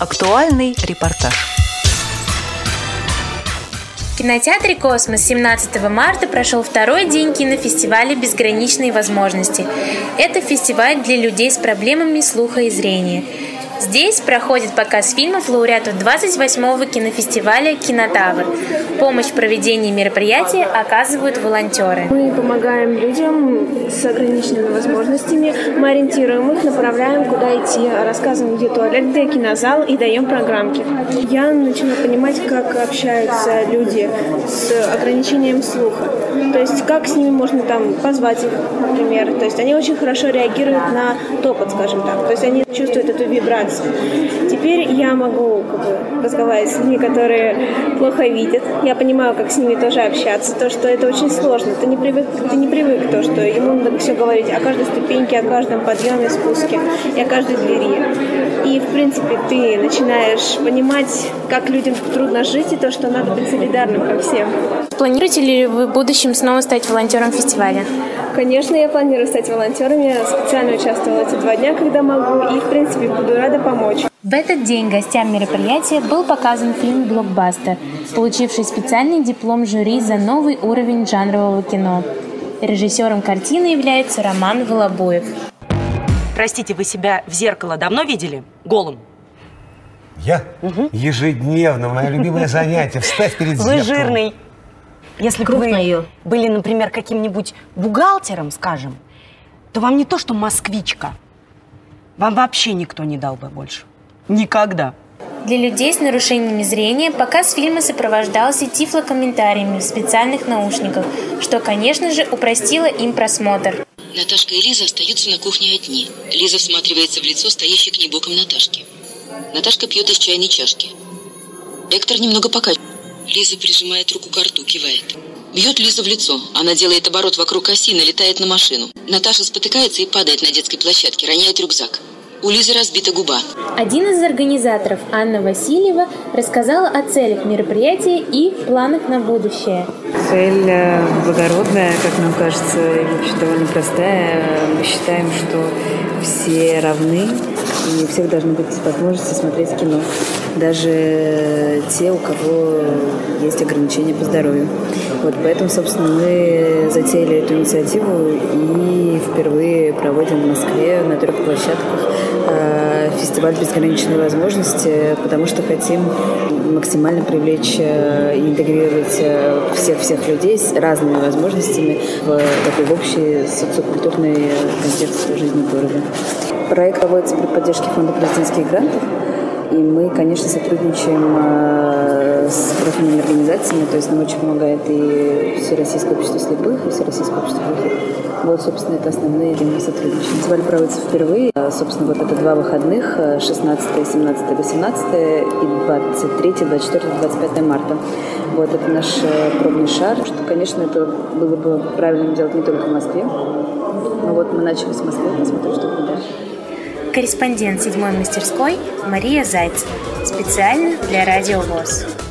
Актуальный репортаж. Кинотеатре «Космос» 17 марта прошел второй день кинофестиваля «Безграничные возможности». Это фестиваль для людей с проблемами слуха и зрения – Здесь проходит показ фильмов лауреатов 28-го кинофестиваля «Кинотавр». Помощь в проведении мероприятия оказывают волонтеры. Мы помогаем людям с ограниченными возможностями, мы ориентируем их, направляем, куда идти, рассказываем, где туалет, где кинозал и даем программки. Я начала понимать, как общаются люди с ограничением слуха. То есть как с ними можно там позвать их, например. То есть они очень хорошо реагируют на топот, скажем так. То есть они чувствуют эту вибрацию. Теперь я могу как бы, разговаривать с людьми, которые плохо видят. Я понимаю, как с ними тоже общаться. То, что это очень сложно. Ты не привык, ты не привык то, что ему надо все говорить о каждой ступеньке, о каждом подъеме, спуске и о каждой двери. И, в принципе, ты начинаешь понимать, как людям трудно жить, и то, что надо быть солидарным ко всем. Планируете ли вы в будущем снова стать волонтером фестиваля? Конечно, я планирую стать волонтером. Я специально участвовала эти два дня, когда могу, и, в принципе, буду рада помочь. В этот день гостям мероприятия был показан фильм «Блокбастер», получивший специальный диплом жюри за новый уровень жанрового кино. Режиссером картины является Роман Волобуев. Простите, вы себя в зеркало давно видели? Голым? Я? Угу. Ежедневно. Мое любимое занятие. Встать перед зеркалом. Вы жирный. Если бы вы ее. были, например, каким-нибудь бухгалтером, скажем, то вам не то, что москвичка. Вам вообще никто не дал бы больше. Никогда. Для людей с нарушениями зрения показ фильма сопровождался тифлокомментариями в специальных наушниках, что, конечно же, упростило им просмотр. Наташка и Лиза остаются на кухне одни. Лиза всматривается в лицо стоящей к ней боком Наташки. Наташка пьет из чайной чашки. Эктор немного покачивает. Лиза прижимает руку к рту, кивает. Бьет Лиза в лицо. Она делает оборот вокруг оси, налетает на машину. Наташа спотыкается и падает на детской площадке, роняет рюкзак. У Лизы разбита губа. Один из организаторов, Анна Васильева, рассказала о целях мероприятия и планах на будущее. Цель э, благородная, как нам кажется, и вообще довольно простая. Мы считаем, что все равны и у всех должны быть возможности смотреть кино. Даже те, у кого есть ограничения по здоровью. Вот поэтому, собственно, мы затеяли эту инициативу и впервые проводим в Москве на трех площадках э, фестиваль безграничной возможности, потому что хотим максимально привлечь э, и интегрировать всех-всех э, людей с разными возможностями в такой общий социокультурный контекст жизни города. Проект проводится при поддержке фонда президентских грантов. И мы, конечно, сотрудничаем э, с профильными организациями, то есть нам очень помогает и Всероссийское общество слепых, и Всероссийское общество глухих. Вот, собственно, это основные темы сотрудничества. Фестиваль проводится впервые. Э, собственно, вот это два выходных, 16, 17, 18 и 23, 24, 25 марта. Вот это наш э, пробный шар. Что, конечно, это было бы правильно делать не только в Москве. Но вот мы начали с Москвы, посмотрим, что будет дальше корреспондент седьмой мастерской Мария Зайцева. Специально для Радио ВОЗ.